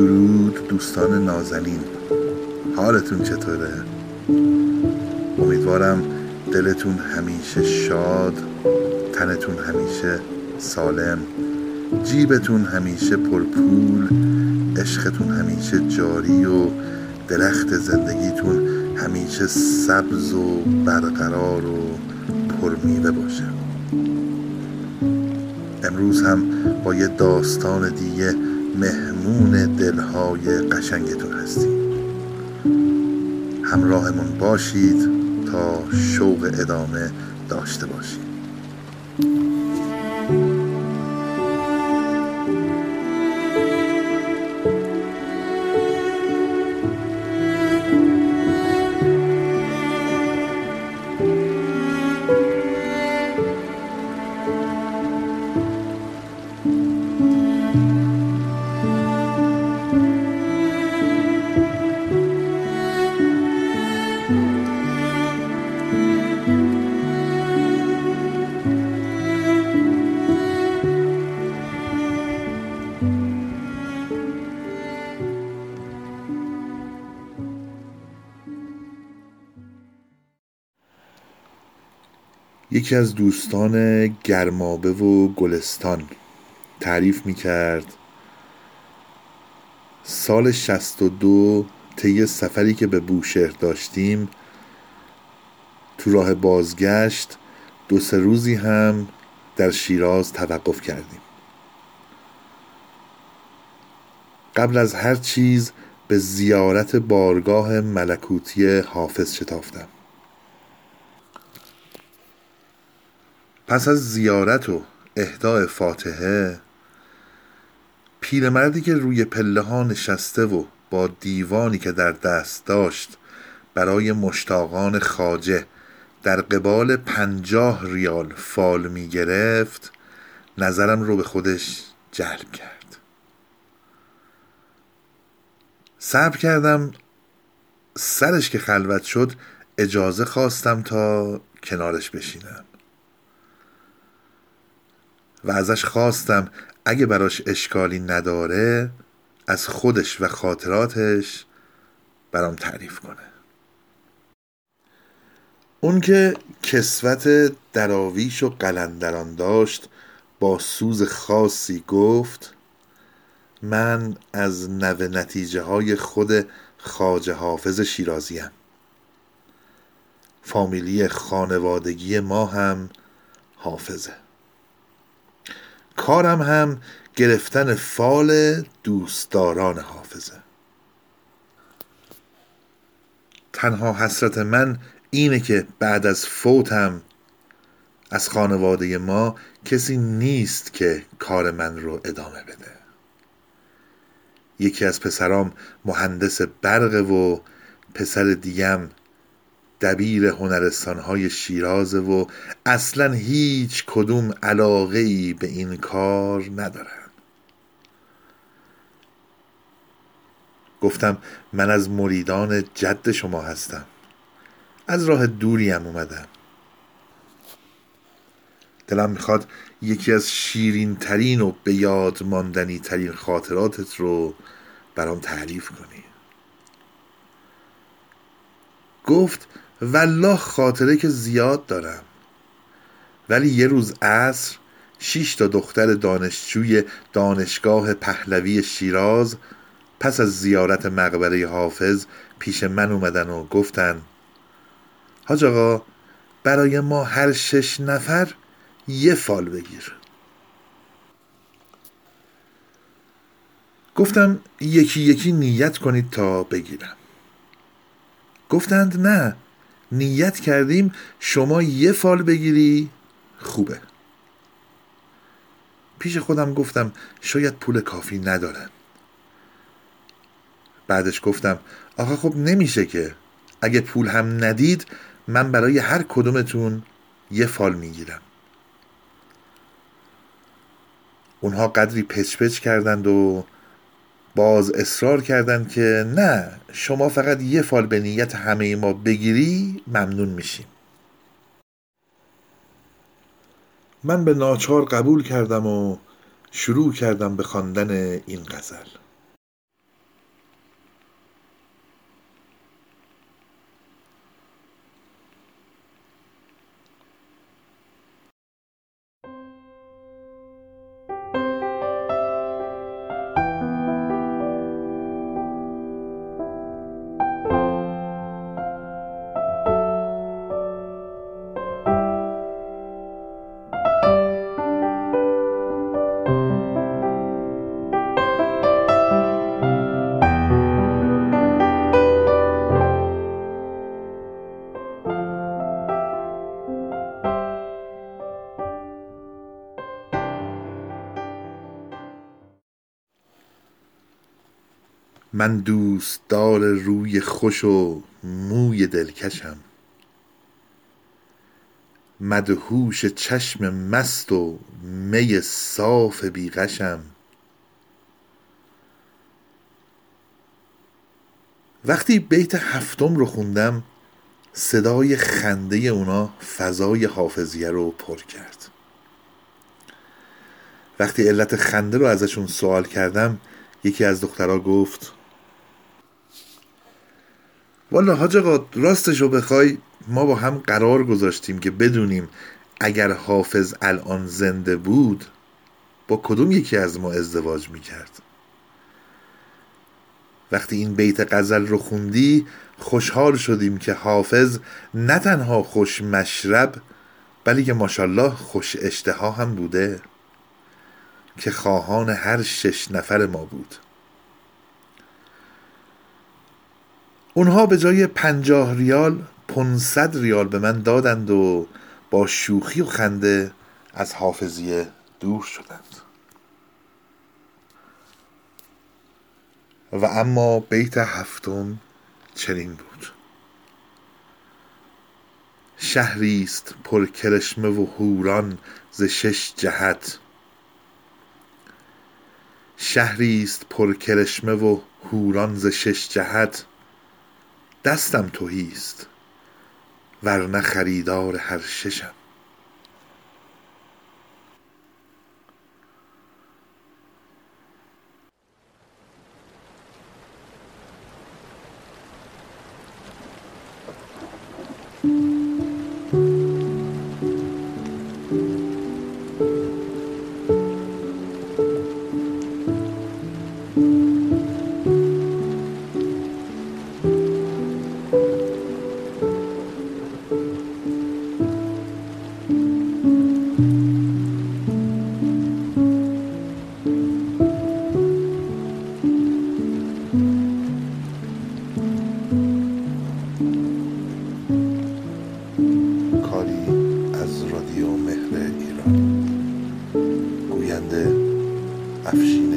درود دوستان نازنین حالتون چطوره؟ امیدوارم دلتون همیشه شاد تنتون همیشه سالم جیبتون همیشه پرپول عشقتون همیشه جاری و درخت زندگیتون همیشه سبز و برقرار و پرمیوه باشه امروز هم با یه داستان دیگه مهمون دلهای قشنگتون هستیم. همراهمون باشید تا شوق ادامه داشته باشید یکی از دوستان گرمابه و گلستان تعریف می کرد سال شست و دو طی سفری که به بوشهر داشتیم تو راه بازگشت دو سه روزی هم در شیراز توقف کردیم. قبل از هر چیز به زیارت بارگاه ملکوتی حافظ شتافتم. پس از زیارت و اهدای فاتحه پیرمردی که روی پله ها نشسته و با دیوانی که در دست داشت برای مشتاقان خاجه در قبال پنجاه ریال فال می گرفت نظرم رو به خودش جلب کرد. صبر کردم سرش که خلوت شد اجازه خواستم تا کنارش بشینم. و ازش خواستم اگه براش اشکالی نداره از خودش و خاطراتش برام تعریف کنه. اون که کسوت دراویش و قلندران داشت با سوز خاصی گفت من از نوه نتیجه های خود خاج حافظ شیرازیم فامیلی خانوادگی ما هم حافظه. کارم هم گرفتن فال دوستداران حافظه. تنها حسرت من اینه که بعد از فوتم از خانواده ما کسی نیست که کار من رو ادامه بده. یکی از پسرام مهندس برقه و پسر دیگم دبیر هنرستانهای شیراز و اصلا هیچ کدوم علاقه ای به این کار ندارن. گفتم من از مریدان جد شما هستم. از راه دوری هم اومدم. دلم می‌خواد یکی از شیرین ترین و به یاد ماندنی ترین خاطراتت رو برام تعریف کنی. گفت والله خاطره که زیاد دارم. ولی یه روز عصر شیش تا دختر دانشجوی دانشگاه پهلوی شیراز پس از زیارت مقبره حافظ پیش من اومدن و گفتن حاج آقا برای ما هر شش نفر یه فال بگیر. گفتم یکی یکی نیت کنید تا بگیرم. گفتند نه نیت کردیم شما یه فال بگیری خوبه. پیش خودم گفتم شاید پول کافی ندارن. بعدش گفتم آخه خب نمیشه که اگه پول هم ندید من برای هر کدومتون یه فال می‌گیرم. اونها قدری پچ پچ کردند و باز اصرار کردند که نه شما فقط یه فال به نیت همه ما بگیری ممنون میشیم. من به ناچار قبول کردم و شروع کردم به خواندن این غزل. من دوستدار روی خوش و موی دلکشم. مدهوش چشم مست و می صاف بی غشم. وقتی بیت هفتم رو خوندم صدای خنده اونا فضای حافظیه رو پر کرد. وقتی علت خنده رو ازشون سوال کردم یکی از دخترها گفت والا حاج آقا راستش رو بخوای ما با هم قرار گذاشتیم که بدونیم اگر حافظ الان زنده بود با کدوم یکی از ما ازدواج می‌کرد؟ وقتی این بیت غزل رو خوندی خوشحال شدیم که حافظ نه تنها خوش مشرب بلی که ماشالله خوش اشتها هم بوده که خواهان هر شش نفر ما بود. اونها به جای پنجاه ریال پونصد ریال به من دادند و با شوخی و خنده از حافظیه دور شدند. و اما بیت هفتم چنین بود. شهری است پر کرشمه و حوران ز شش جهت. شهری است پر کرشمه و حوران ز شش جهت. دستم تهی است ورنه خریدار هر ششم. کاری afshi